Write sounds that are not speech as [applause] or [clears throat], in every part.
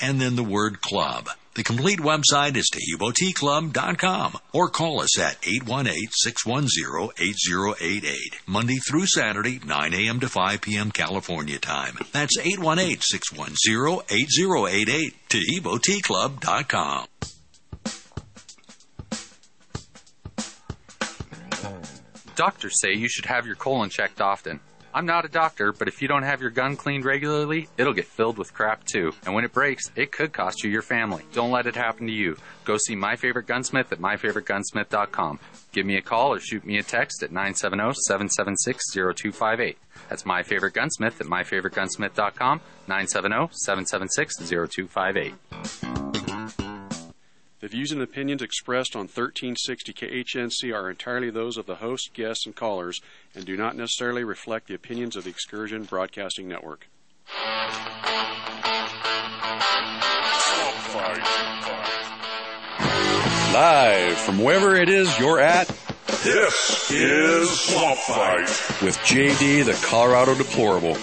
And then the word club. The complete website is TaheeboTeaClub.com or call us at 818-610-8088. Monday through Saturday, 9 a.m. to 5 p.m. California time. That's 818-610-8088. TaheeboTeaClub.com. Doctors say you should have your colon checked often. I'm not a doctor, but if you don't have your gun cleaned regularly, it'll get filled with crap too. And when it breaks, it could cost you your family. Don't let it happen to you. Go see My Favorite Gunsmith at myfavoritegunsmith.com. Give me a call or shoot me a text at 970-776-0258. That's My Favorite Gunsmith at myfavoritegunsmith.com, 970-776-0258. The views and opinions expressed on 1360 KHNC are entirely those of the host, guests, and callers and do not necessarily reflect the opinions of the Excursion Broadcasting Network. Live from wherever it is you're at, This is Swamp Fight. with JD the Colorado Deplorable.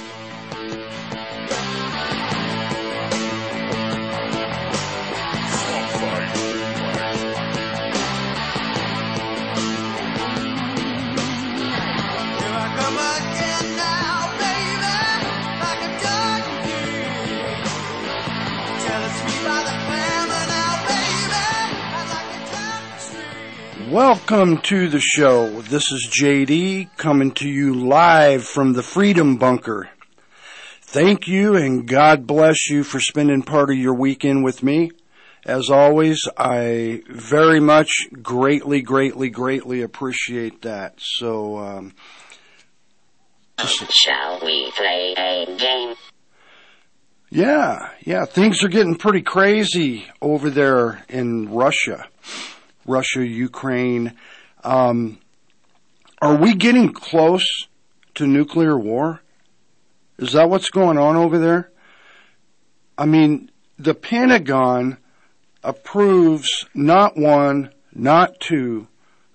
Welcome to the show. This is JD coming to you live from the Freedom Bunker. Thank you and God bless you for spending part of your weekend with me. As always, I very much greatly, greatly, greatly appreciate that. So, um, Shall we play a game? Yeah, yeah, things are getting pretty crazy over there in Russia, Russia, Ukraine. Um, are we getting close to nuclear war? Is that what's going on over there? I mean, the Pentagon approves not one, not two,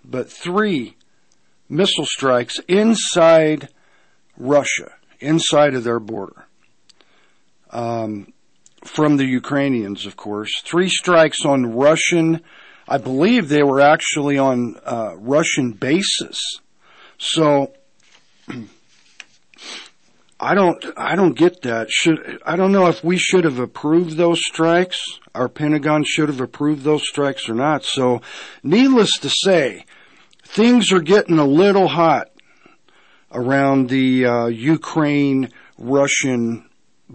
but three missile strikes inside Russia, inside of their border um, from the Ukrainians, of course. Three strikes on Russian, I believe they were actually on uh, Russian bases. So I don't, I don't get that. Should I don't know if we should have approved those strikes. Our Pentagon should have approved those strikes or not. So, needless to say, things are getting a little hot around the uh, Ukraine Russian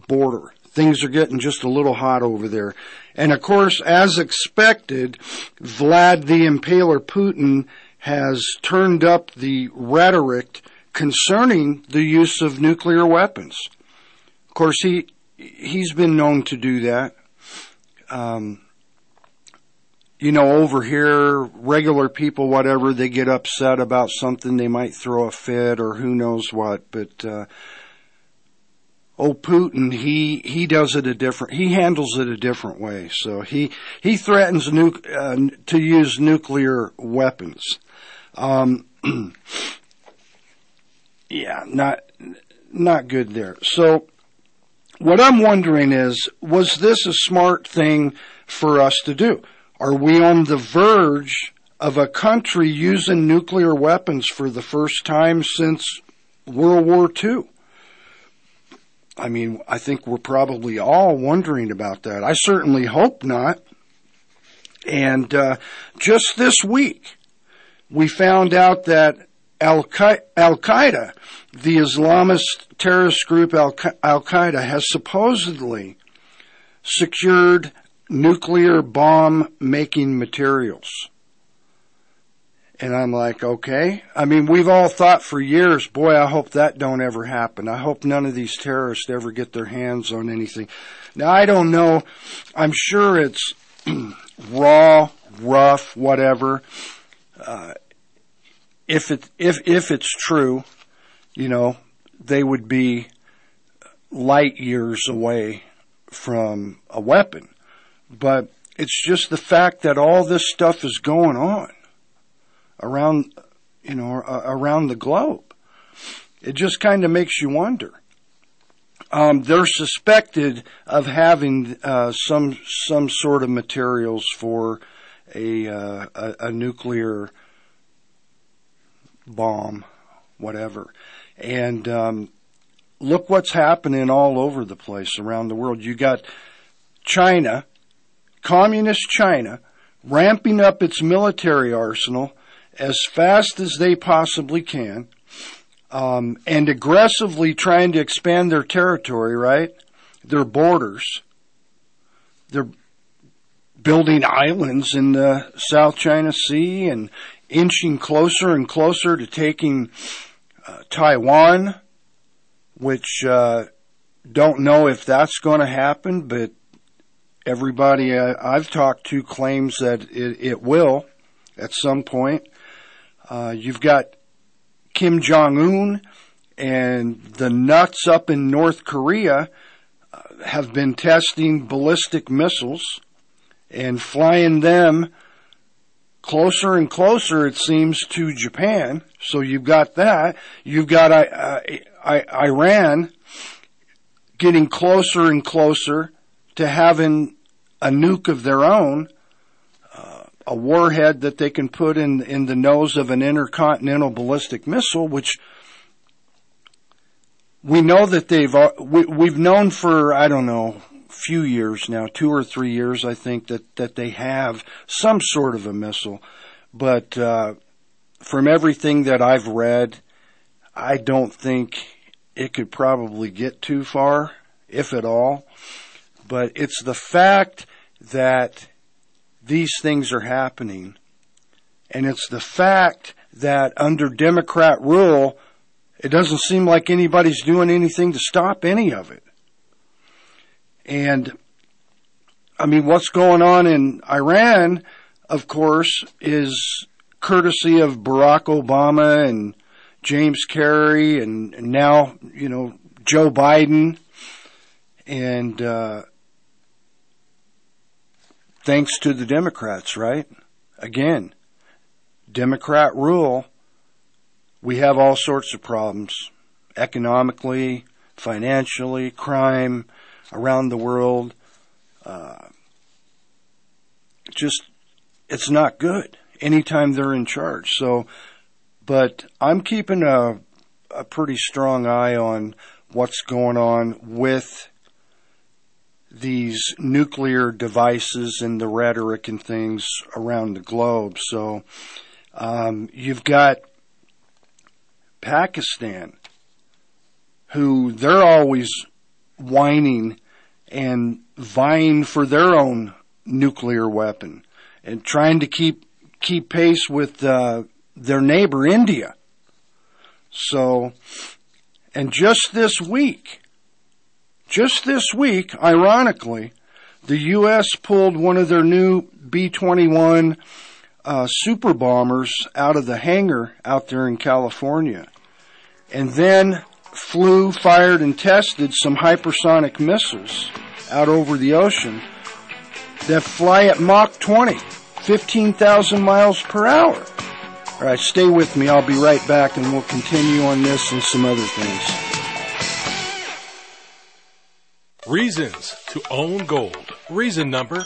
border. Things are getting just a little hot over there. And of course, as expected, Vlad the Impaler Putin has turned up the rhetoric concerning the use of nuclear weapons. Of course, he he's been known to do that. Um, you know, over here, regular people, whatever, they get upset about something, they might throw a fit or who knows what, but, uh, oh, Putin, he, he does it a different, he handles it a different way. So he, he threatens uh, to use nuclear weapons. Um, [clears throat] yeah, not, not good there. So, what I'm wondering is, was this a smart thing for us to do? Are we on the verge of a country using nuclear weapons for the first time since World War II? I mean, I think we're probably all wondering about that. I certainly hope not. And uh, just this week, we found out that Al Qaeda, the Islamist terrorist group Al Qaeda, has supposedly secured nuclear bomb making materials. And I'm like, okay. I mean, we've all thought for years, boy, I hope that don't ever happen. I hope none of these terrorists ever get their hands on anything. Now, I don't know. I'm sure it's [clears throat] raw, rough, whatever. Uh, if it if if it's true, you know, they would be light years away from a weapon. But it's just the fact that all this stuff is going on around, you know, around the globe. It just kind of makes you wonder. um, they're suspected of having uh, some some sort of materials for a, uh, a a nuclear bomb, whatever. And um, look what's happening all over the place around the world. You got China, communist China, ramping up its military arsenal as fast as they possibly can, um, and aggressively trying to expand their territory, right? Their borders. They're building islands in the South China Sea and inching closer and closer to taking uh, Taiwan, which uh, don't know if that's going to happen, but everybody I've talked to claims that it, it will at some point. Uh, you've got Kim Jong Un and the nuts up in North Korea uh, have been testing ballistic missiles and flying them closer and closer, it seems, to Japan. So you've got that. You've got uh, Iran getting closer and closer to having a nuke of their own, a warhead that they can put in in the nose of an intercontinental ballistic missile, which we know that they've we, we've known for I don't know few years now, two or three years, I think that that they have some sort of a missile, but uh, from everything that I've read, I don't think it could probably get too far, if at all. But it's the fact that these things are happening, and it's the fact that under Democrat rule, it doesn't seem like anybody's doing anything to stop any of it. And I mean, what's going on in Iran, of course, is courtesy of Barack Obama and James Carey and now, you know, Joe Biden. And, uh, thanks to the Democrats, right? Again, Democrat rule, we have all sorts of problems economically, financially, crime, around the world. Uh, just, it's not good anytime they're in charge. So, but I'm keeping a, a pretty strong eye on what's going on with these nuclear devices and the rhetoric and things around the globe. So, um, you've got Pakistan, who they're always whining and vying for their own nuclear weapon and trying to keep keep pace with uh, their neighbor India. So, and just this week, just this week, ironically, the U.S. pulled one of their new B-21 uh, super bombers out of the hangar out there in California, and then flew, fired, and tested some hypersonic missiles out over the ocean that fly at Mach 20, 15,000 miles per hour. All right, stay with me. I'll be right back and we'll continue on this and some other things. Reasons to own gold. Reason number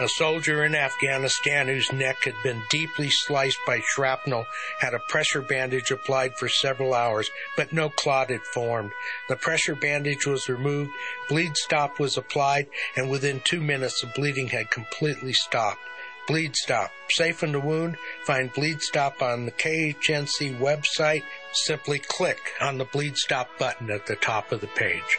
A soldier in Afghanistan whose neck had been deeply sliced by shrapnel had a pressure bandage applied for several hours, but no clot had formed. The pressure bandage was removed, bleed stop was applied, and within two minutes the bleeding had completely stopped. Bleed Stop. Safe in the wound? Find Bleed Stop on the KHNC website. Simply click on the Bleed Stop button at the top of the page.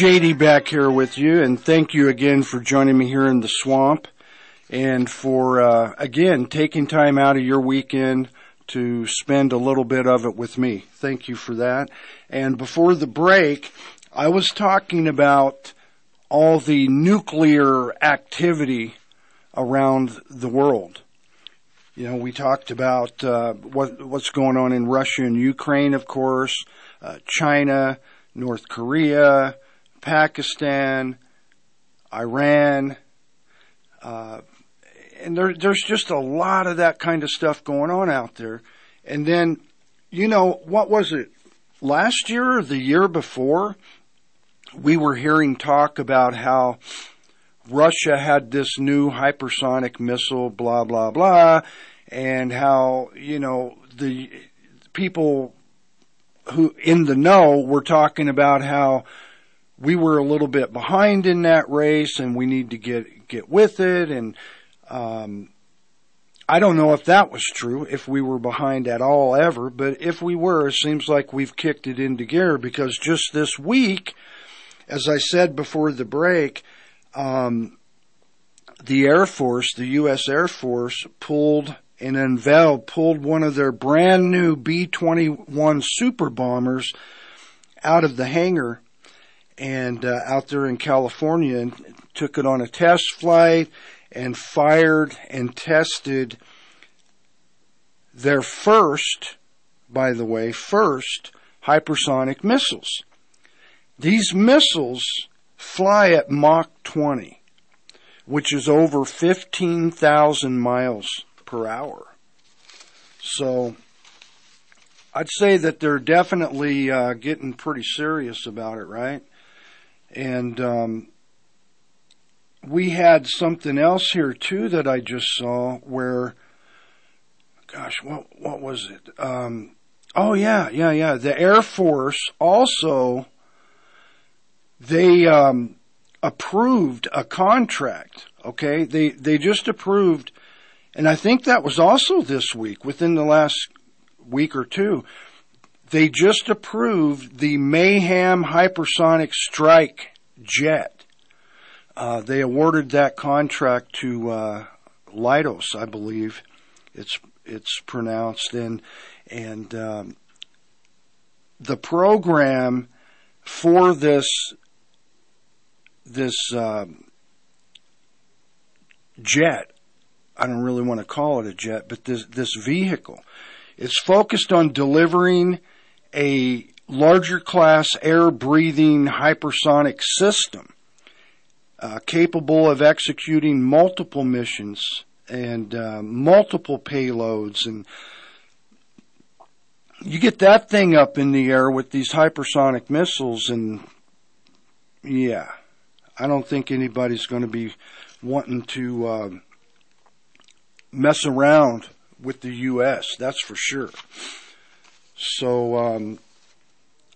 JD back here with you, and thank you again for joining me here in the swamp, and for uh, again taking time out of your weekend to spend a little bit of it with me. Thank you for that. And before the break, I was talking about all the nuclear activity around the world. You know, we talked about uh, what what's going on in Russia and Ukraine, of course, uh, China. North Korea, Pakistan, Iran, uh, and there, there's just a lot of that kind of stuff going on out there. And then, you know, what was it? Last year or the year before, we were hearing talk about how Russia had this new hypersonic missile, blah, blah, blah, and how, you know, the people who in the know were talking about how we were a little bit behind in that race and we need to get get with it and um, I don't know if that was true, if we were behind at all ever, but if we were, it seems like we've kicked it into gear because just this week, as I said before the break, um, the Air Force, the U.S. Air Force, pulled and unveiled, pulled one of their brand new B-21 super bombers out of the hangar and uh, out there in California and took it on a test flight and fired and tested their first, by the way, first hypersonic missiles. These missiles fly at Mach 20, which is over 15,000 miles per hour. So I'd say that they're definitely uh, getting pretty serious about it, right? And um, we had something else here too that I just saw where, gosh, what what was it? Um, oh yeah, yeah, yeah. The Air Force also they um, approved a contract. Okay, they they just approved and I think that was also this week, within the last week or two. They just approved the Mayhem Hypersonic Strike jet. Uh, they awarded that contract to uh, Leidos, I believe it's it's pronounced, and and um, the program for this this um, jet I don't really want to call it a jet, but this, this vehicle. It's focused on delivering a larger class air breathing hypersonic system uh, capable of executing multiple missions and uh, multiple payloads and you get that thing up in the air with these hypersonic missiles and yeah i don't think anybody's going to be wanting to uh, mess around with the U.S. That's for sure. So um,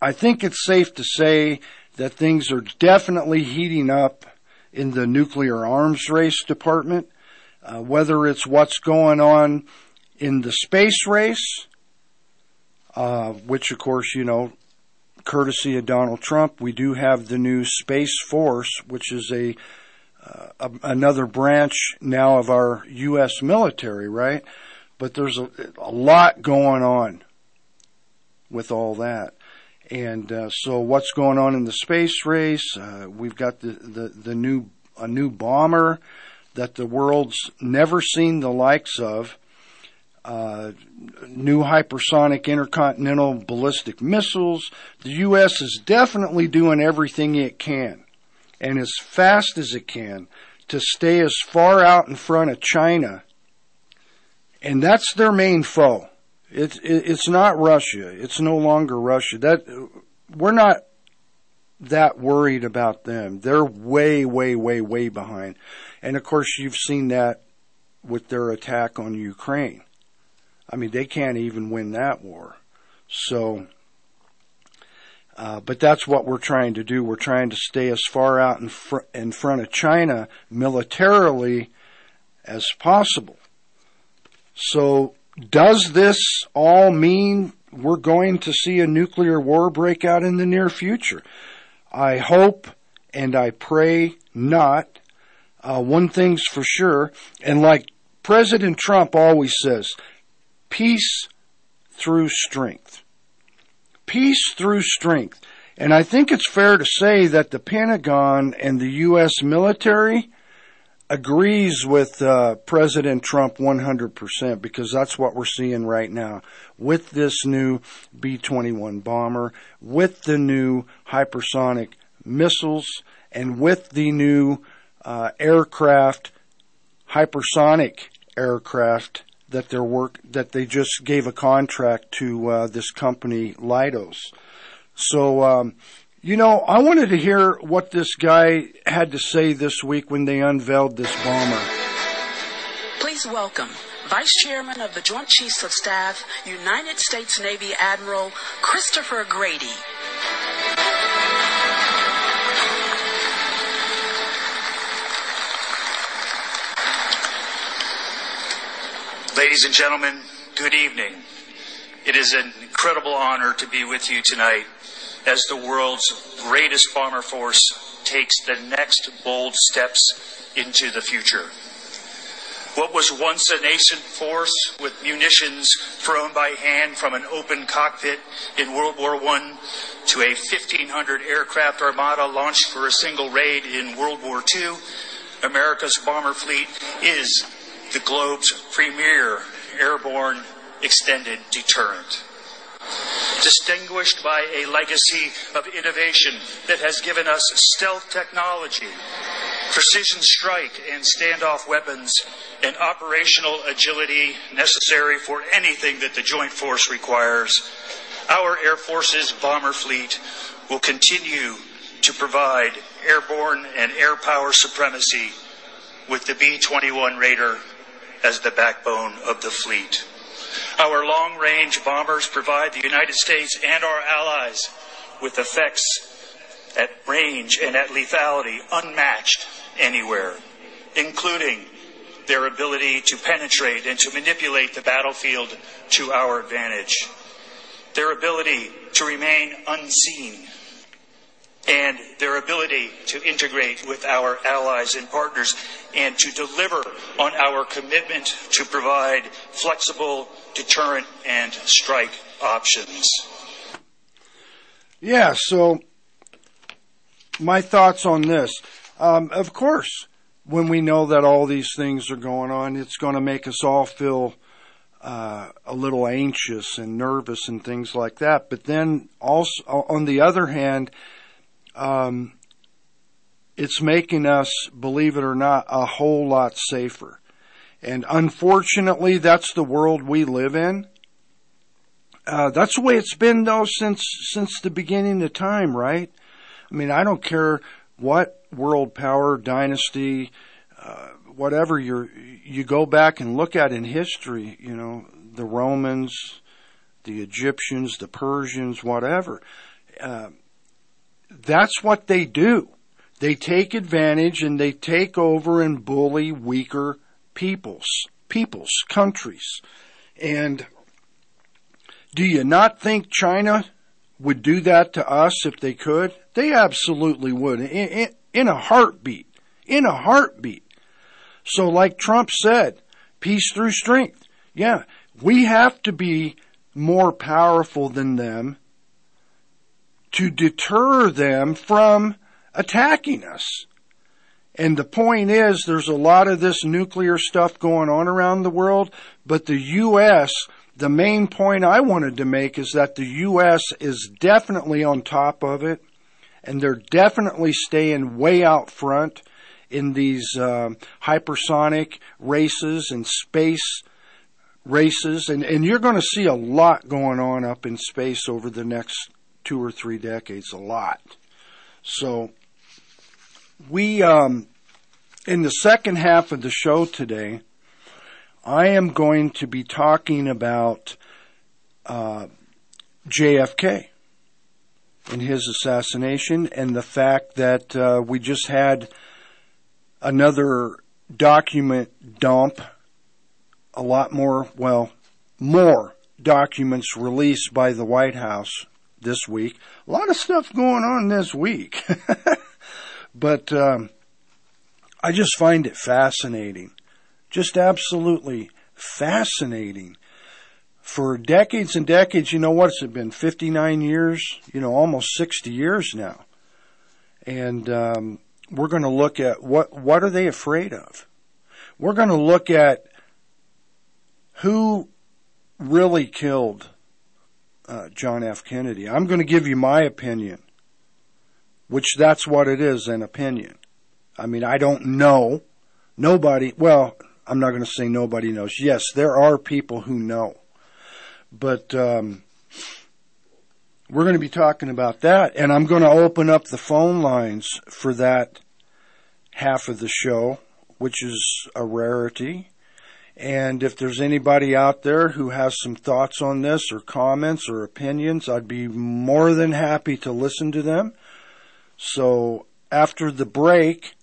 I think it's safe to say that things are definitely heating up in the nuclear arms race department. Uh, whether it's what's going on in the space race, uh, which of course, you know, courtesy of Donald Trump, we do have the new Space Force, which is a, uh, another branch now of our U.S. military, right? But there's a, a lot going on with all that. And uh, so, what's going on in the space race? Uh, we've got the, the, the new a new bomber that the world's never seen the likes of. Uh, new hypersonic intercontinental ballistic missiles. The U.S. is definitely doing everything it can and as fast as it can to stay as far out in front of China. And that's their main foe. It's it's not Russia. It's no longer Russia. That we're not that worried about them. They're way, way, way, way behind. And of course, you've seen that with their attack on Ukraine. I mean, they can't even win that war. So, uh, but that's what we're trying to do. We're trying to stay as far out in, fr- in front of China militarily as possible. So, does this all mean we're going to see a nuclear war break out in the near future? I hope and I pray not. Uh, one thing's for sure, and like President Trump always says, peace through strength. Peace through strength. And I think it's fair to say that the Pentagon and the U.S. military agrees with uh, President Trump 100% because that's what we're seeing right now with this new B 21 bomber, with the new hypersonic missiles, and with the new uh, aircraft, hypersonic aircraft that their work that they just gave a contract to uh, this company Leidos. So um, you know, I wanted to hear what this guy had to say this week when they unveiled this bomber. Please welcome Vice Chairman of the Joint Chiefs of Staff, United States Navy Admiral Christopher Grady. Ladies and gentlemen, good evening. It is an incredible honor to be with you tonight as the world's greatest bomber force takes the next bold steps into the future. What was once a nascent force with munitions thrown by hand from an open cockpit in World War I to a 1,500 aircraft armada launched for a single raid in World War II, America's bomber fleet is the globe's premier airborne extended deterrent distinguished by a legacy of innovation that has given us stealth technology, precision strike and standoff weapons, and operational agility necessary for anything that the Joint Force requires. Our Air Force's bomber fleet will continue to provide airborne and air power supremacy with the B 21 Raider as the backbone of the fleet. Our long range bombers provide the United States and our allies with effects at range and at lethality unmatched anywhere, including their ability to penetrate and to manipulate the battlefield to our advantage, their ability to remain unseen, and their ability to integrate with our allies and partners and to deliver on our commitment to provide flexible deterrent and strike options. Yeah, so my thoughts on this. Um, of course, when we know that all these things are going on, it's going to make us all feel uh, a little anxious and nervous and things like that. But then also, on the other hand, um, it's making us, believe it or not, a whole lot safer. And unfortunately, that's the world we live in. Uh, that's the way it's been though since since the beginning of time, right? I mean, I don't care what world power dynasty, uh, whatever you you go back and look at in history. You know, the Romans, the Egyptians, the Persians, whatever. Uh, that's what they do. They take advantage and they take over and bully weaker peoples, peoples, countries. And Do you not think China would do that to us if they could? They absolutely would. In, in, in a heartbeat. In a heartbeat. So like Trump said, peace through strength. Yeah, we have to be more powerful than them to deter them from attacking us. And the point is, there's a lot of this nuclear stuff going on around the world, but the U.S., the main point I wanted to make is that the U.S. is definitely on top of it, and they're definitely staying way out front in these um, hypersonic races and space races, and, and you're going to see a lot going on up in space over the next two or three decades, a lot. So, we, um, in the second half of the show today, I am going to be talking about uh, JFK and his assassination and the fact that uh, we just had another document dump, a lot more, well, more documents released by the White House this week. A lot of stuff going on this week. [laughs] but um, I just find it fascinating. Just absolutely fascinating. For decades and decades, you know what's It's been? 59 years? You know, almost 60 years now. And um, we're going to look at what what are they afraid of? We're going to look at who really killed uh, John F. Kennedy. I'm going to give you my opinion, which that's what it is an opinion. I mean, I don't know. Nobody, well, I'm not going to say nobody knows. Yes, there are people who know. But um, we're going to be talking about that, and I'm going to open up the phone lines for that half of the show, which is a rarity. And if there's anybody out there who has some thoughts on this or comments or opinions, I'd be more than happy to listen to them. So after the break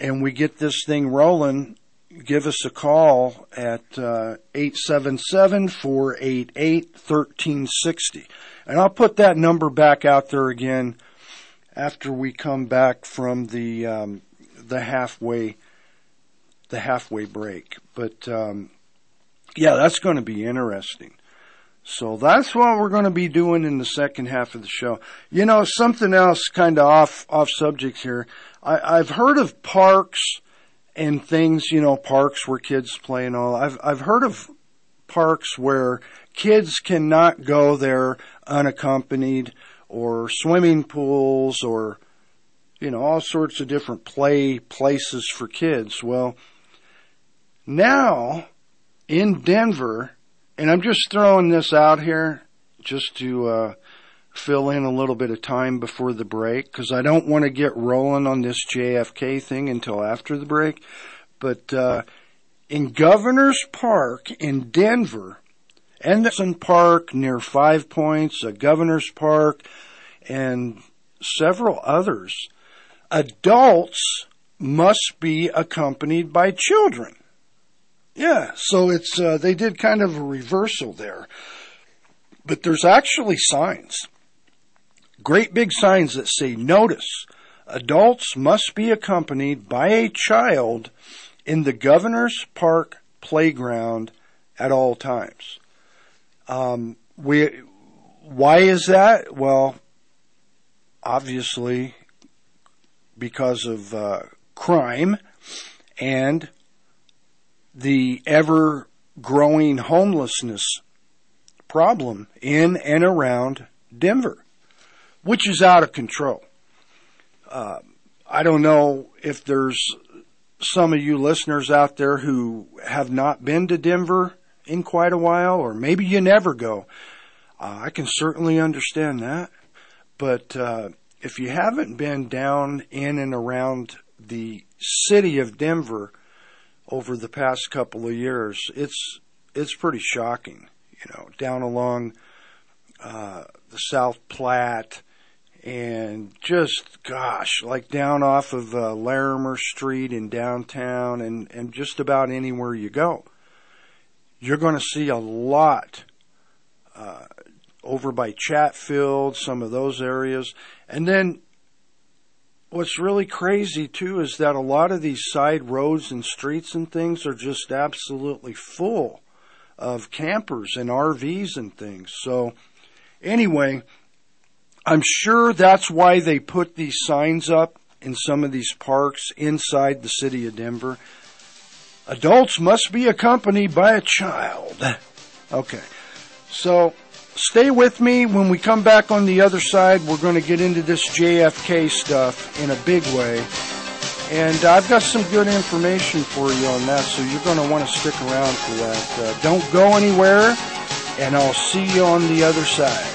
and we get this thing rolling, give us a call at uh, 877-488-1360. And I'll put that number back out there again after we come back from the um, the halfway the halfway break. But um, yeah, that's going to be interesting. So that's what we're going to be doing in the second half of the show. You know, something else kind of off off subject here. I, I've heard of parks and things, you know, parks where kids play and all. I've I've heard of parks where kids cannot go there unaccompanied or swimming pools or you know all sorts of different play places for kids. Well, now in Denver, and I'm just throwing this out here just to uh, fill in a little bit of time before the break because I don't want to get rolling on this JFK thing until after the break. But uh, in Governor's Park in Denver, Anderson Park near Five Points, a Governor's Park, and several others, adults must be accompanied by children. Yeah, so it's uh, they did kind of a reversal there. But there's actually signs. Great big signs that say notice adults must be accompanied by a child in the Governor's Park playground at all times. Um, we, why is that? Well, obviously because of uh, crime and the ever growing homelessness problem in and around Denver, which is out of control. Uh, I don't know if there's some of you listeners out there who have not been to Denver in quite a while, or maybe you never go. Uh, I can certainly understand that. But uh, if you haven't been down in and around the city of Denver over the past couple of years, it's it's pretty shocking. You know, down along uh, the South Platte, and just gosh, like down off of uh, Larimer Street in downtown, and and just about anywhere you go, you're going to see a lot uh, over by Chatfield, some of those areas. And then what's really crazy too is that a lot of these side roads and streets and things are just absolutely full of campers and RVs and things. So anyway, I'm sure that's why they put these signs up in some of these parks inside the city of Denver. Adults must be accompanied by a child. Okay. So stay with me. When we come back on the other side, we're going to get into this JFK stuff in a big way. And I've got some good information for you on that, so you're going to want to stick around for that. Uh, don't go anywhere, and I'll see you on the other side.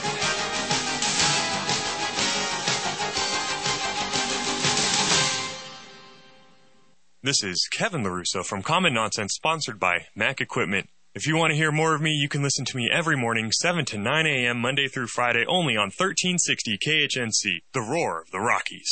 This is Kevin LaRusso from Common Nonsense, sponsored by Mac Equipment. If you want to hear more of me, you can listen to me every morning, 7 to 9 a.m., Monday through Friday, only on 1360 KHNC, the roar of the Rockies.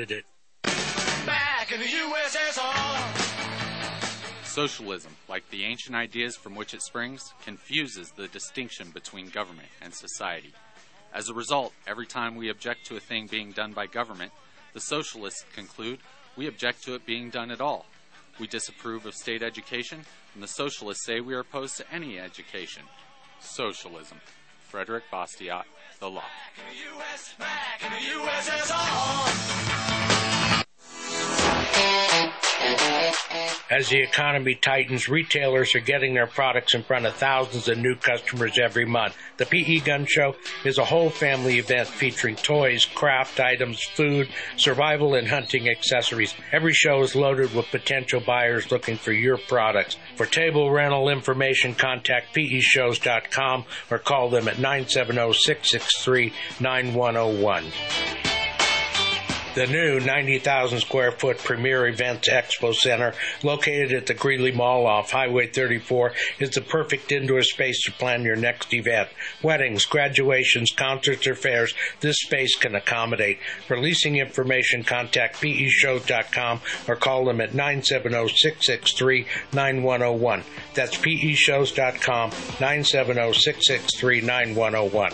it. Back in the USSR. Socialism, like the ancient ideas from which it springs, confuses the distinction between government and society. As a result, every time we object to a thing being done by government, the socialists conclude we object to it being done at all. We disapprove of state education, and the socialists say we are opposed to any education. Socialism. Frederick Bastiat, The Law. As the economy tightens, retailers are getting their products in front of thousands of new customers every month. The PE Gun Show is a whole family event featuring toys, craft items, food, survival, and hunting accessories. Every show is loaded with potential buyers looking for your products. For table rental information, contact peshows.com or call them at 970 663 9101. The new 90,000 square foot Premier Events Expo Center, located at the Greeley Mall off Highway 34, is the perfect indoor space to plan your next event. Weddings, graduations, concerts, or fairs, this space can accommodate. For leasing information, contact peshows.com or call them at 970-663-9101. That's peshows.com, 970-663-9101.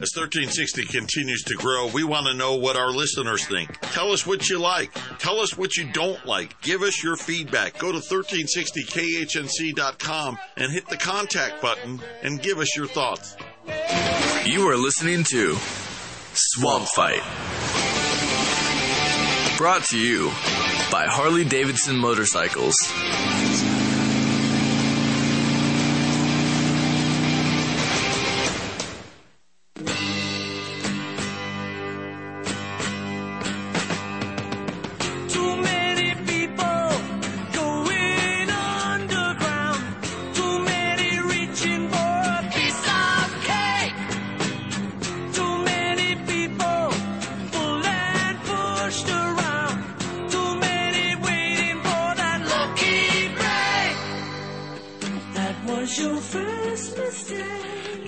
As 1360 continues to grow, we want to know what our listeners think. Tell us what you like. Tell us what you don't like. Give us your feedback. Go to 1360khnc.com and hit the contact button and give us your thoughts. You are listening to Swamp Fight. Brought to you by Harley Davidson Motorcycles.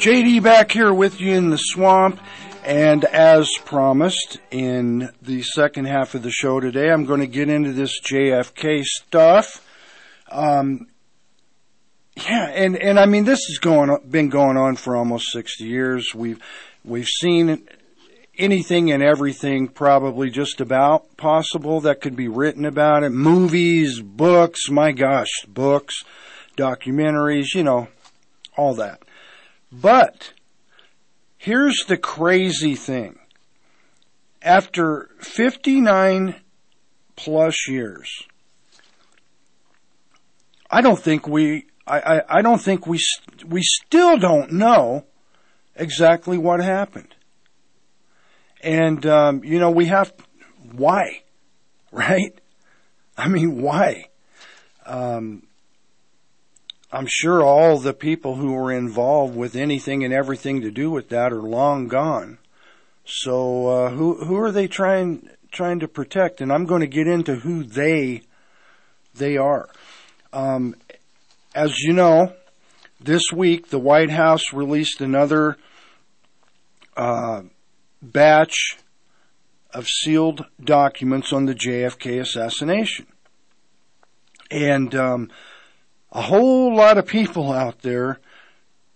JD back here with you in the swamp. And as promised in the second half of the show today, I'm going to get into this JFK stuff. Um, yeah, and, and I mean, this has going, been going on for almost 60 years. We've, we've seen anything and everything probably just about possible that could be written about it. Movies, books, my gosh, books, documentaries, you know, all that. But here's the crazy thing. After 59 plus years, I don't think we, I, I, I don't think we, we still don't know exactly what happened. And, um, you know, we have, why? [laughs] Right? I mean, why? Um, I'm sure all the people who were involved with anything and everything to do with that are long gone. So, uh, who, who are they trying, trying to protect? And I'm going to get into who they, they are. Um, as you know, this week the White House released another uh, batch of sealed documents on the JFK assassination. And um, a whole lot of people out there,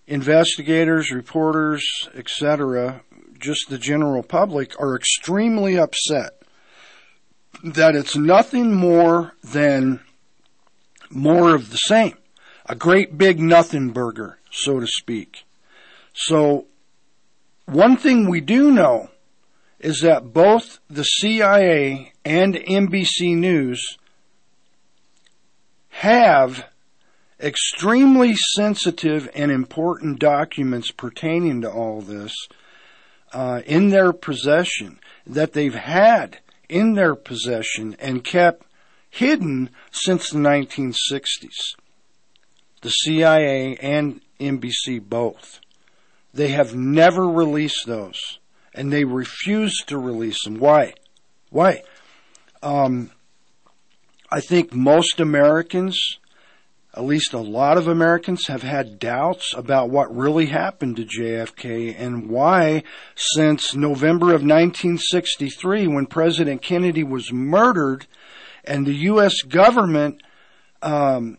investigators, reporters, etc., just the general public, are extremely upset that it's nothing more than more of the same. A great big nothing burger, so to speak. So, one thing we do know is that both the CIA and NBC News have extremely sensitive and important documents pertaining to all this uh, in their possession that they've had in their possession and kept hidden since the 1960s. The CIA and NBC both. They have never released those, and they refuse to release them. Why? Why? Um, I think most Americans, at least a lot of Americans, have had doubts about what really happened to JFK and why, since November of 1963, when President Kennedy was murdered, and the U.S. government um,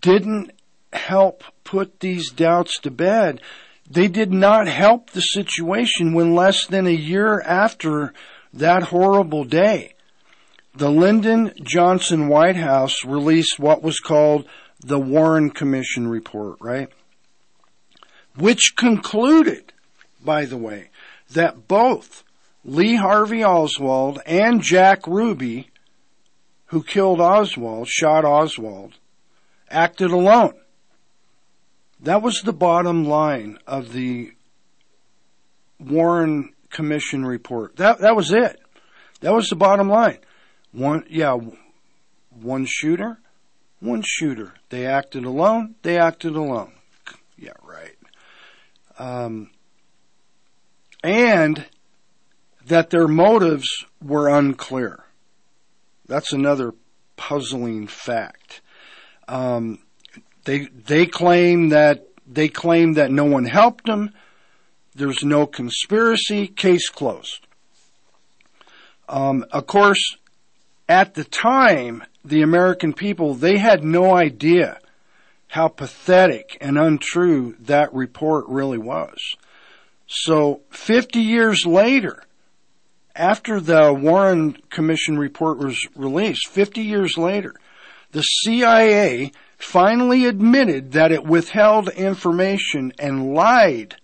didn't help put these doubts to bed. They did not help the situation when less than a year after that horrible day, the Lyndon Johnson White House released what was called the Warren Commission report, right? Which concluded, by the way, that both Lee Harvey Oswald and Jack Ruby, who killed Oswald, shot Oswald, acted alone. That was the bottom line of the Warren Commission report. That that was it. That was the bottom line. One yeah, one shooter, one shooter. They acted alone. They acted alone. Yeah, right. Um, and that their motives were unclear. That's another puzzling fact. Um, they they claim that they claim that no one helped them. There's no conspiracy. Case closed. Um, of course, at the time, the American people they had no idea how pathetic and untrue that report really was. So, 50 years later, after the Warren Commission report was released, 50 years later, the CIA finally admitted that it withheld information and lied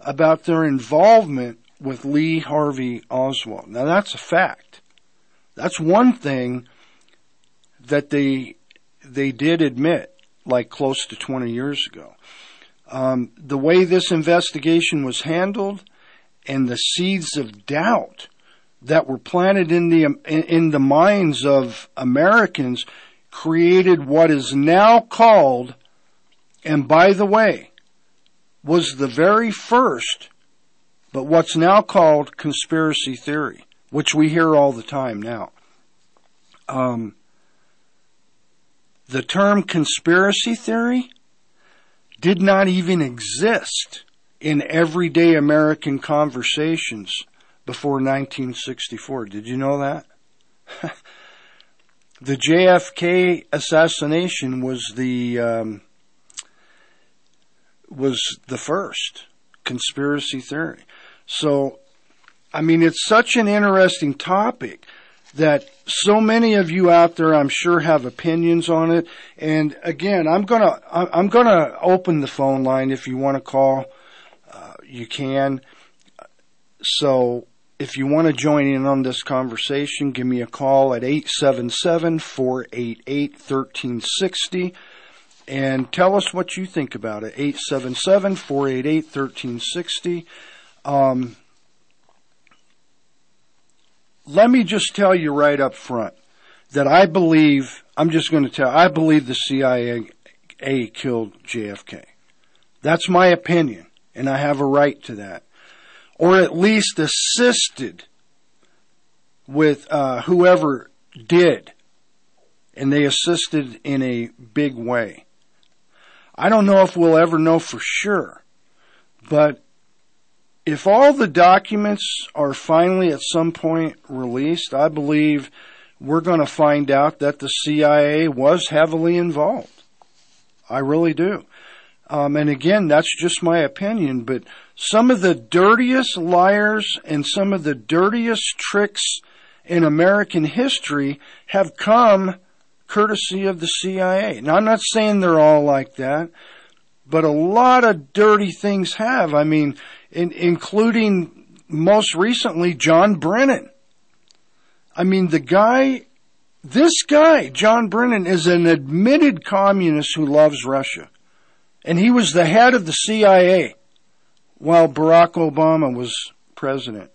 about their involvement with Lee Harvey Oswald. Now that's a fact. That's one thing that they they did admit, like close to 20 years ago. Um, the way this investigation was handled and the seeds of doubt that were planted in the in, in the minds of Americans created what is now called, and by the way, was the very first, but what's now called conspiracy theory, which we hear all the time now. Um, the term conspiracy theory did not even exist in everyday American conversations before 1964. Did you know that? [laughs] the JFK assassination was the um, was the first conspiracy theory. So, I mean, it's such an interesting topic that so many of you out there, I'm sure, have opinions on it. And again, I'm gonna I'm gonna open the phone line if you want to call. Uh, you can. So if you want to join in on this conversation, give me a call at 877-488-1360 and tell us what you think about it. 877-488-1360. Um, let me just tell you right up front that I believe, I'm just going to tell, I believe the CIA killed JFK. That's my opinion, and I have a right to that. Or at least assisted with uh, whoever did, and they assisted in a big way. I don't know if we'll ever know for sure, but if all the documents are finally at some point released, I believe we're going to find out that the CIA was heavily involved. I really do. Um, and again, that's just my opinion, but some of the dirtiest liars and some of the dirtiest tricks in American history have come courtesy of the CIA. Now, I'm not saying they're all like that, but a lot of dirty things have. I mean, in, including most recently John Brennan. I mean, the guy, this guy, John Brennan, is an admitted communist who loves Russia. And he was the head of the CIA while Barack Obama was president.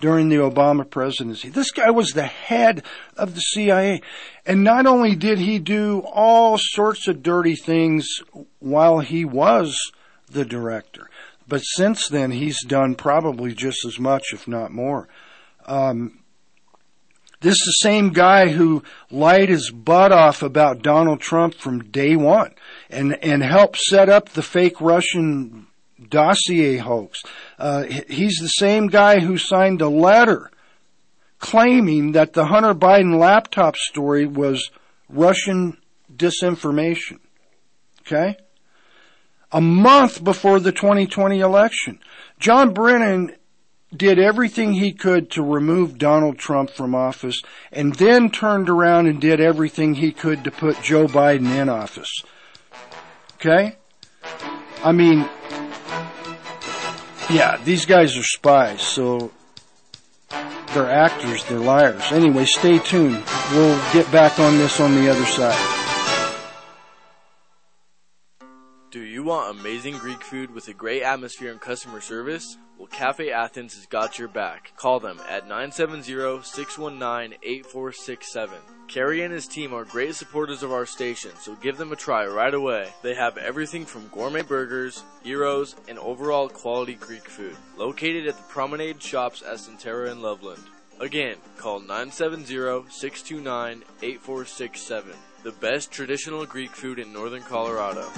During the Obama presidency. This guy was the head of the CIA. And not only did he do all sorts of dirty things while he was the director, but since then he's done probably just as much, if not more. Um, this is the same guy who lied his butt off about Donald Trump from day one and, and helped set up the fake Russian dossier hoax. Uh, he's the same guy who signed a letter claiming that the Hunter Biden laptop story was Russian disinformation. Okay? A month before the 2020 election. John Brennan did everything he could to remove Donald Trump from office and then turned around and did everything he could to put Joe Biden in office. Okay? I mean, yeah, these guys are spies, so they're actors, they're liars. Anyway, stay tuned. We'll get back on this on the other side. Do you want amazing Greek food with a great atmosphere and customer service? Well, Cafe Athens has got your back. Call them at 970-619-8467. Kerry and his team are great supporters of our station, so give them a try right away. They have everything from gourmet burgers, gyros, and overall quality Greek food. Located at the Promenade Shops at Centerra and Loveland. Again, call 970-629-8467. The best traditional Greek food in northern Colorado.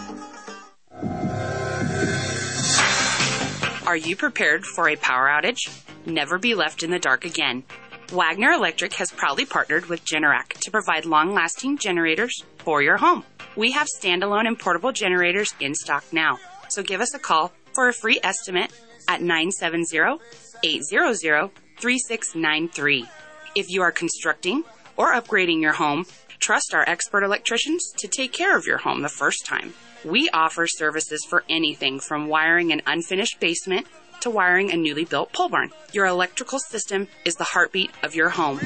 Are you prepared for a power outage? Never be left in the dark again. Wagner Electric has proudly partnered with Generac to provide long lasting generators for your home. We have standalone and portable generators in stock now, so give us a call for a free estimate at 970 800 3693. If you are constructing or upgrading your home, trust our expert electricians to take care of your home the first time. We offer services for anything from wiring an unfinished basement to wiring a newly built pole barn. Your electrical system is the heartbeat of your home.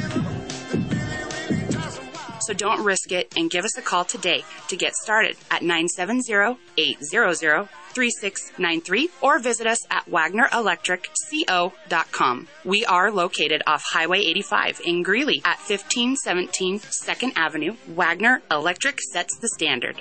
So don't risk it and give us a call today to get started at 970-800-3693 or visit us at wagnerelectricco.com. We are located off Highway 85 in Greeley at 1517 2nd Avenue. Wagner Electric sets the standard.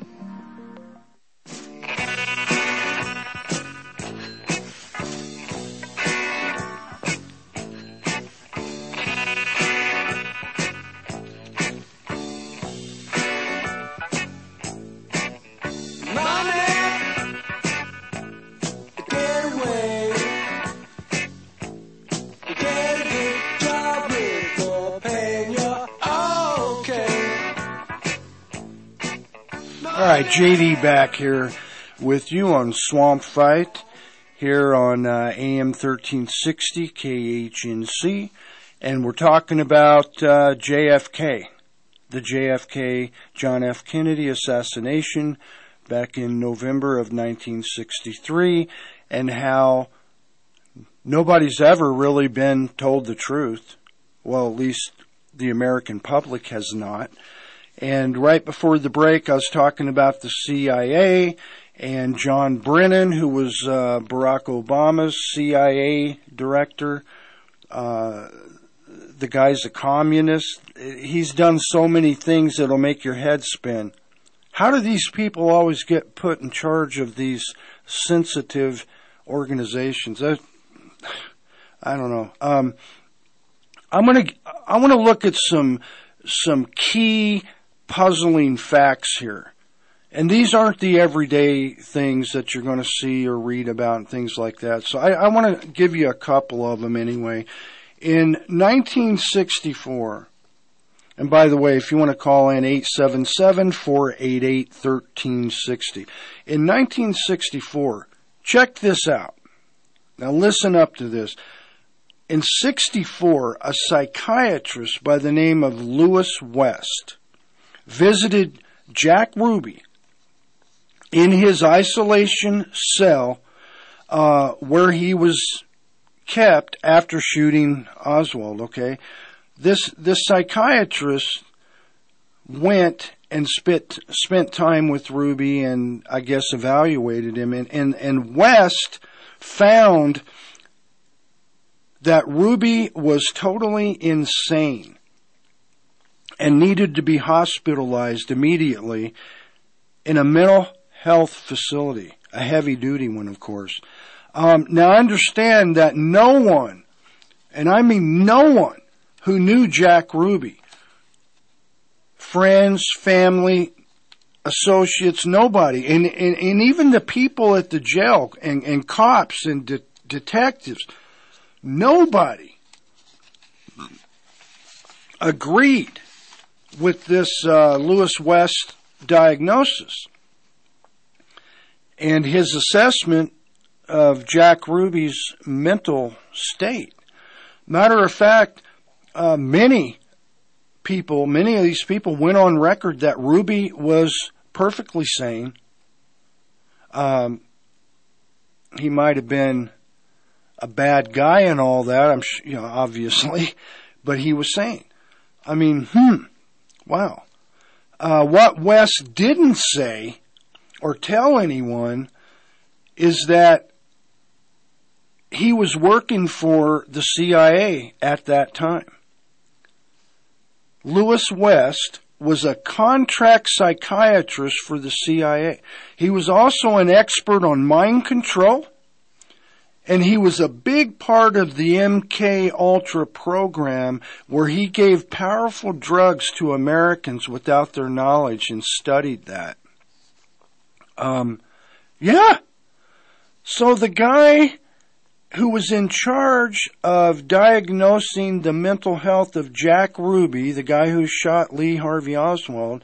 JD back here with you on Swamp Fight here on uh, AM 1360 KHNC, and we're talking about uh, JFK, the JFK John F. Kennedy assassination back in November of 1963, and how nobody's ever really been told the truth. Well, at least the American public has not. And right before the break, I was talking about the CIA and John Brennan, who was uh, Barack Obama's CIA director. Uh, the guy's a communist. He's done so many things that'll make your head spin. How do these people always get put in charge of these sensitive organizations? I, I don't know. Um, I'm gonna I want to look at some some key puzzling facts here. And these aren't the everyday things that you're going to see or read about and things like that. So I, I want to give you a couple of them anyway. In 1964, and by the way, if you want to call in 877-488-1360. In 1964, check this out. Now listen up to this. In 64, a psychiatrist by the name of Louis West visited Jack Ruby in his isolation cell uh, where he was kept after shooting Oswald. Okay, this this psychiatrist went and spent spent time with Ruby and I guess evaluated him and and, and West found that Ruby was totally insane and needed to be hospitalized immediately in a mental health facility, a heavy duty one, of course. Um, now, understand that no one, and I mean no one, who knew Jack Ruby, friends, family, associates, nobody, and, and, and even the people at the jail and, and cops and de- detectives, nobody agreed with this uh, Louis West diagnosis and his assessment of Jack Ruby's mental state. Matter of fact, uh, many people, many of these people went on record that Ruby was perfectly sane. Um, he might have been a bad guy and all that. I'm, you know, obviously, [laughs] but he was sane. I mean, hmm. Wow. Uh, what West didn't say or tell anyone is that he was working for the CIA at that time. Louis West was a contract psychiatrist for the CIA. He was also an expert on mind control and he was a big part of the MK Ultra program where he gave powerful drugs to Americans without their knowledge and studied that. Um, yeah. So the guy who was in charge of diagnosing the mental health of Jack Ruby, the guy who shot Lee Harvey Oswald,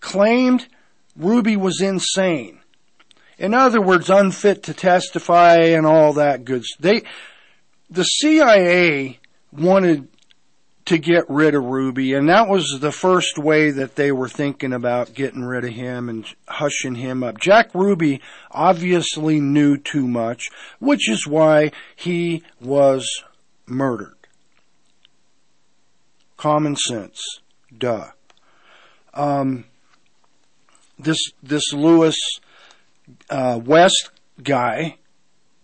claimed Ruby was insane. In other words, unfit to testify and all that good. They, the CIA wanted to get rid of Ruby, and that was the first way that they were thinking about getting rid of him and hushing him up. Jack Ruby obviously knew too much, which is why he was murdered. Common sense. Duh. Um, this, this Louis, uh, West guy,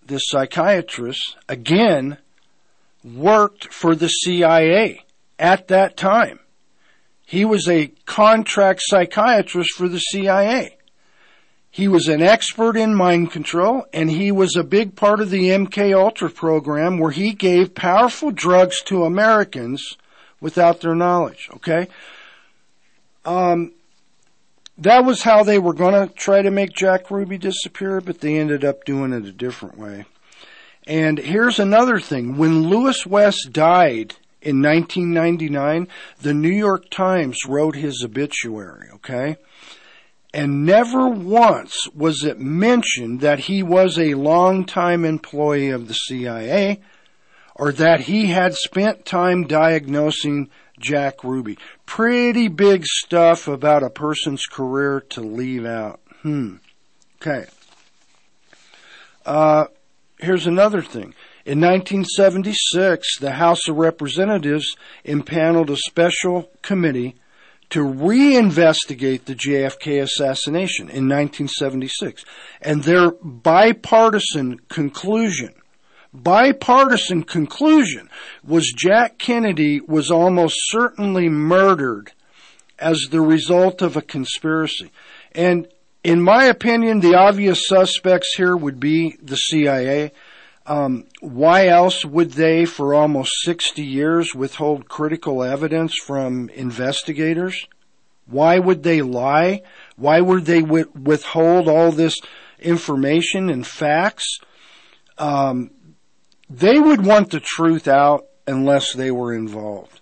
this psychiatrist, again, worked for the CIA at that time. He was a contract psychiatrist for the CIA. He was an expert in mind control and he was a big part of the MK Ultra program where he gave powerful drugs to Americans without their knowledge, okay? Um, that was how they were going to try to make Jack Ruby disappear, but they ended up doing it a different way. And here's another thing. When Louis West died in 1999, the New York Times wrote his obituary, okay? And never once was it mentioned that he was a longtime employee of the CIA or that he had spent time diagnosing Jack Ruby. Pretty big stuff about a person's career to leave out. Hmm. Okay. Uh, here's another thing. In 1976, the House of Representatives impaneled a special committee to reinvestigate the JFK assassination in 1976. And their bipartisan conclusion, bipartisan conclusion was Jack Kennedy was almost certainly murdered as the result of a conspiracy. And in my opinion, the obvious suspects here would be the CIA. Um, why else would they, for almost 60 years, withhold critical evidence from investigators? Why would they lie? Why would they withhold all this information and facts? Um, they would want the truth out unless they were involved.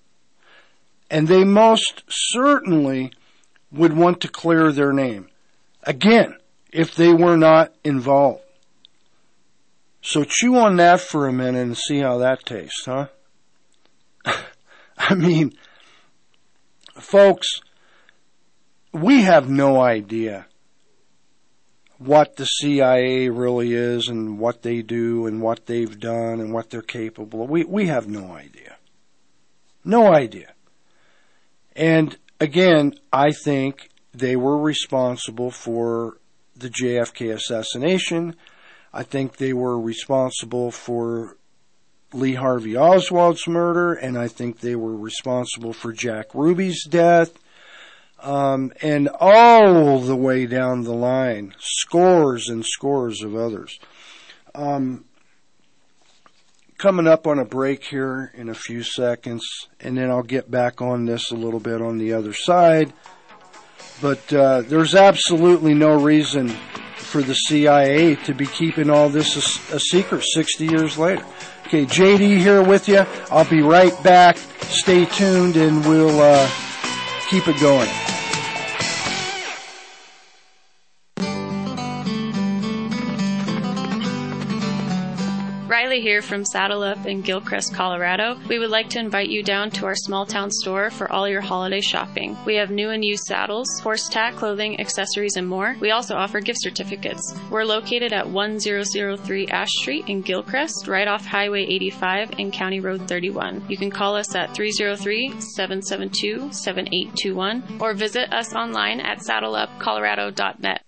And they most certainly would want to clear their name. Again, if they were not involved. So chew on that for a minute and see how that tastes, huh? [laughs] I mean, folks, we have no idea what the CIA really is and what they do and what they've done and what they're capable of. We, we have no idea. No idea. And again, I think they were responsible for the JFK assassination. I think they were responsible for Lee Harvey Oswald's murder, and I think they were responsible for Jack Ruby's death, um, and all the way down the line, scores and scores of others. Um, coming up on a break here in a few seconds, and then I'll get back on this a little bit on the other side. But uh, there's absolutely no reason for the CIA to be keeping all this a, a secret 60 years later. Okay, JD here with you. I'll be right back. Stay tuned and we'll uh, keep it going. Riley here from Saddle Up in Gilcrest, Colorado. We would like to invite you down to our small town store for all your holiday shopping. We have new and used saddles, horse tack, clothing, accessories, and more. We also offer gift certificates. We're located at 1003 Ash Street in Gilcrest, right off Highway 85 and County Road 31. You can call us at 303 772 7821 or visit us online at saddleupcolorado.net.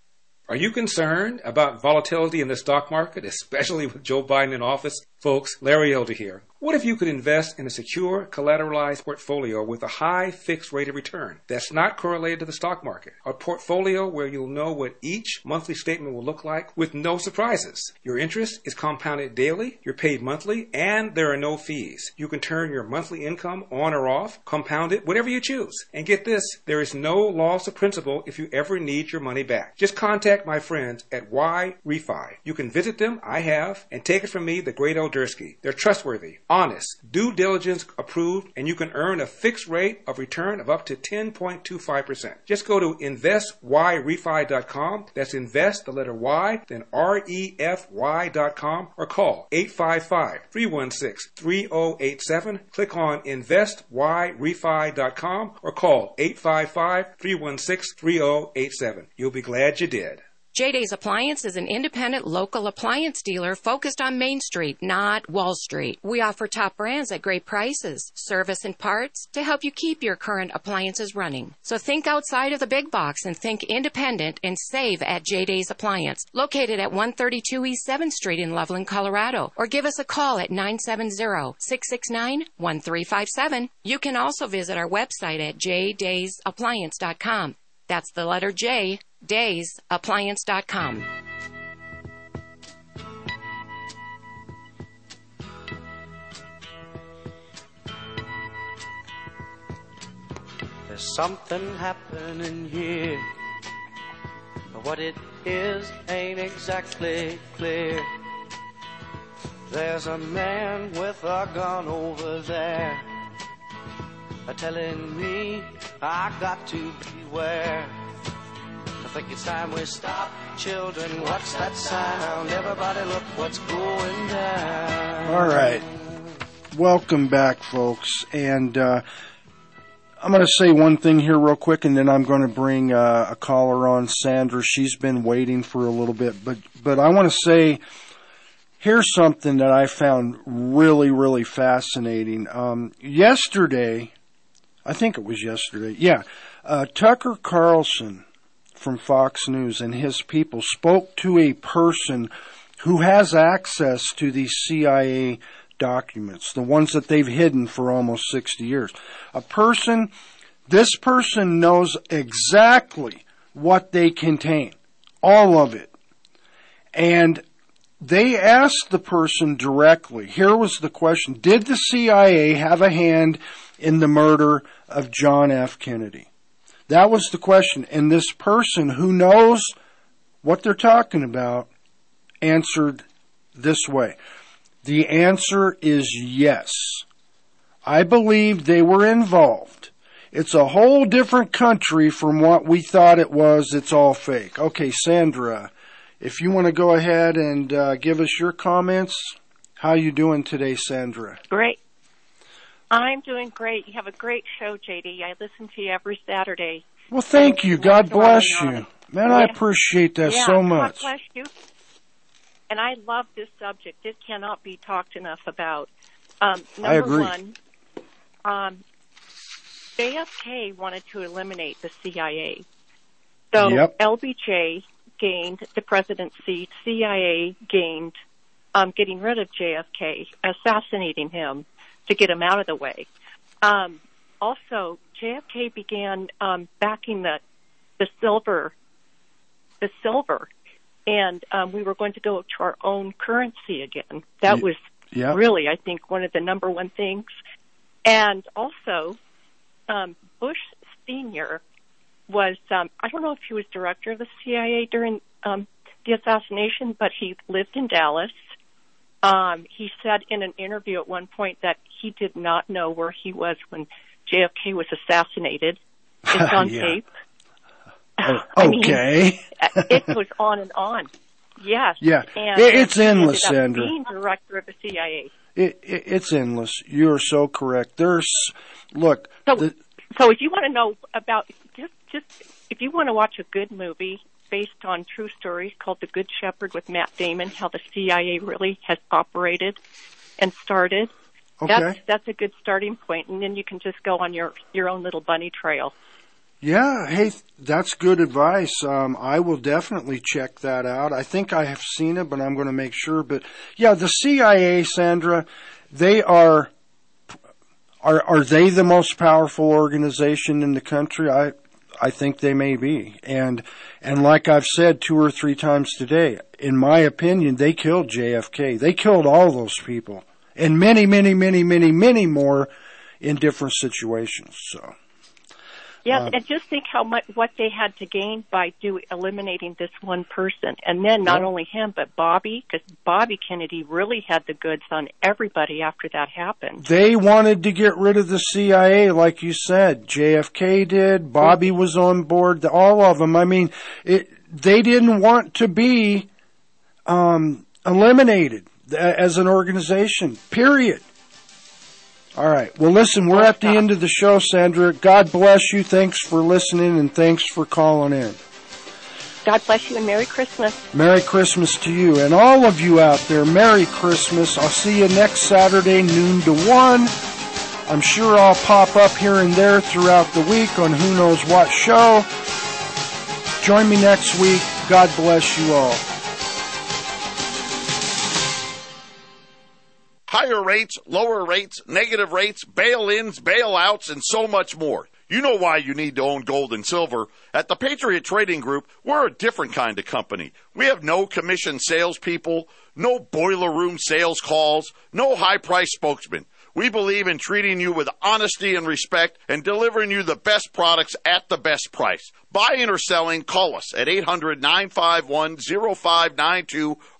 Are you concerned about volatility in the stock market, especially with Joe Biden in office? Folks, Larry Elder here. What if you could invest in a secure, collateralized portfolio with a high fixed rate of return that's not correlated to the stock market? A portfolio where you'll know what each monthly statement will look like with no surprises. Your interest is compounded daily, you're paid monthly, and there are no fees. You can turn your monthly income on or off, compound it, whatever you choose. And get this, there is no loss of principal if you ever need your money back. Just contact my friends at Y Refy. You can visit them, I have, and take it from me, the great They're trustworthy, honest, due diligence approved, and you can earn a fixed rate of return of up to 10.25%. Just go to investyrefy.com. That's invest, the letter Y, then R-E-F-Y.com, or call 855-316-3087. Click on investyrefy.com or call 855-316-3087. You'll be glad you did. J Days Appliance is an independent local appliance dealer focused on Main Street, not Wall Street. We offer top brands at great prices, service and parts to help you keep your current appliances running. So think outside of the big box and think independent and save at J Days Appliance, located at 132 East 7th Street in Loveland, Colorado, or give us a call at 970-669-1357. You can also visit our website at jdaysappliance.com. That's the letter J, daysappliance.com. There's something happening here. But what it is ain't exactly clear. There's a man with a gun over there. Telling me I got to beware. Think it's time we stop. Children, what's that sound? Everybody look what's going down. All right. Welcome back, folks. And uh, I'm going to say one thing here, real quick, and then I'm going to bring uh, a caller on, Sandra. She's been waiting for a little bit, but but I want to say here's something that I found really, really fascinating. Um, yesterday, I think it was yesterday, yeah, uh, Tucker Carlson from Fox News and his people spoke to a person who has access to these CIA documents, the ones that they've hidden for almost 60 years. A person, this person knows exactly what they contain, all of it. And they asked the person directly, here was the question, did the CIA have a hand in the murder of John F. Kennedy? That was the question. And this person who knows what they're talking about answered this way. The answer is yes. I believe they were involved. It's a whole different country from what we thought it was. It's all fake. Okay, Sandra, if you want to go ahead and uh, give us your comments, how you doing today, Sandra? Great. I'm doing great. You have a great show, JD. I listen to you every Saturday. Well, thank you. God bless you. Man, I appreciate that yeah, so much. God bless you. And I love this subject. It cannot be talked enough about. Um, number I agree. one, um, JFK wanted to eliminate the CIA. So Yep. LBJ gained the presidency. CIA gained um, getting rid of JFK, assassinating him to get him out of the way. Um, also, JFK began um, backing the the silver, the silver, and um, we were going to go to our own currency again. That was yeah. really, I think, one of the number one things. And also, um, Bush Senior was um, I don't know if he was director of the CIA during um, the assassination, but he lived in Dallas. Um, he said in an interview at one point that he did not know where he was when JFK was assassinated. [laughs] It's on Yeah. tape. Oh, [laughs] I mean, okay. [laughs] it was on and on. Yes. Yeah. And It- it's endless, Sandra. Being director of the CIA. It, it, it's endless. You're so correct. There's, look, the, So if you want to know about just just if you want to watch a good movie based on true stories called The Good Shepherd with Matt Damon, how the CIA really has operated and started. That's that's a good starting point, and then you can just go on your your own little bunny trail. yeah, hey, that's good advice. Um, I will definitely check that out. I think I have seen it, but I'm going to make sure. But yeah, the CIA, Sandra, they are, are, are they the most powerful organization in the country? I, I think they may be. And, and like I've said two or three times today, in my opinion, they killed JFK. They killed all those people and many, many, many, many, many more in different situations. So. Yes, Uh, and just think how much what they had to gain by do eliminating this one person, and then not Yeah. only him but Bobby, because Bobby Kennedy really had the goods on everybody after that happened. They wanted to get rid of the CIA, like you said. JFK did. Bobby was on board. All of them. I mean, it, they didn't want to be um, eliminated as an organization. Period. All right. Well, listen, we're at the end of the show, Sandra. God bless you. Thanks for listening and thanks for calling in. God bless you and Merry Christmas. Merry Christmas to you and all of you out there. Merry Christmas. I'll see you next Saturday, noon to 1. I'm sure I'll pop up here and there throughout the week on who knows what show. Join me next week. God bless you all. Higher rates, lower rates, negative rates, bail-ins, bailouts, and so much more. You know why you need to own gold and silver. At the Patriot Trading Group, we're a different kind of company. We have no commission salespeople, no boiler room sales calls, no high price spokesmen. We believe in treating you with honesty and respect and delivering you the best products at the best price. Buying or selling, call us at 800 951 0592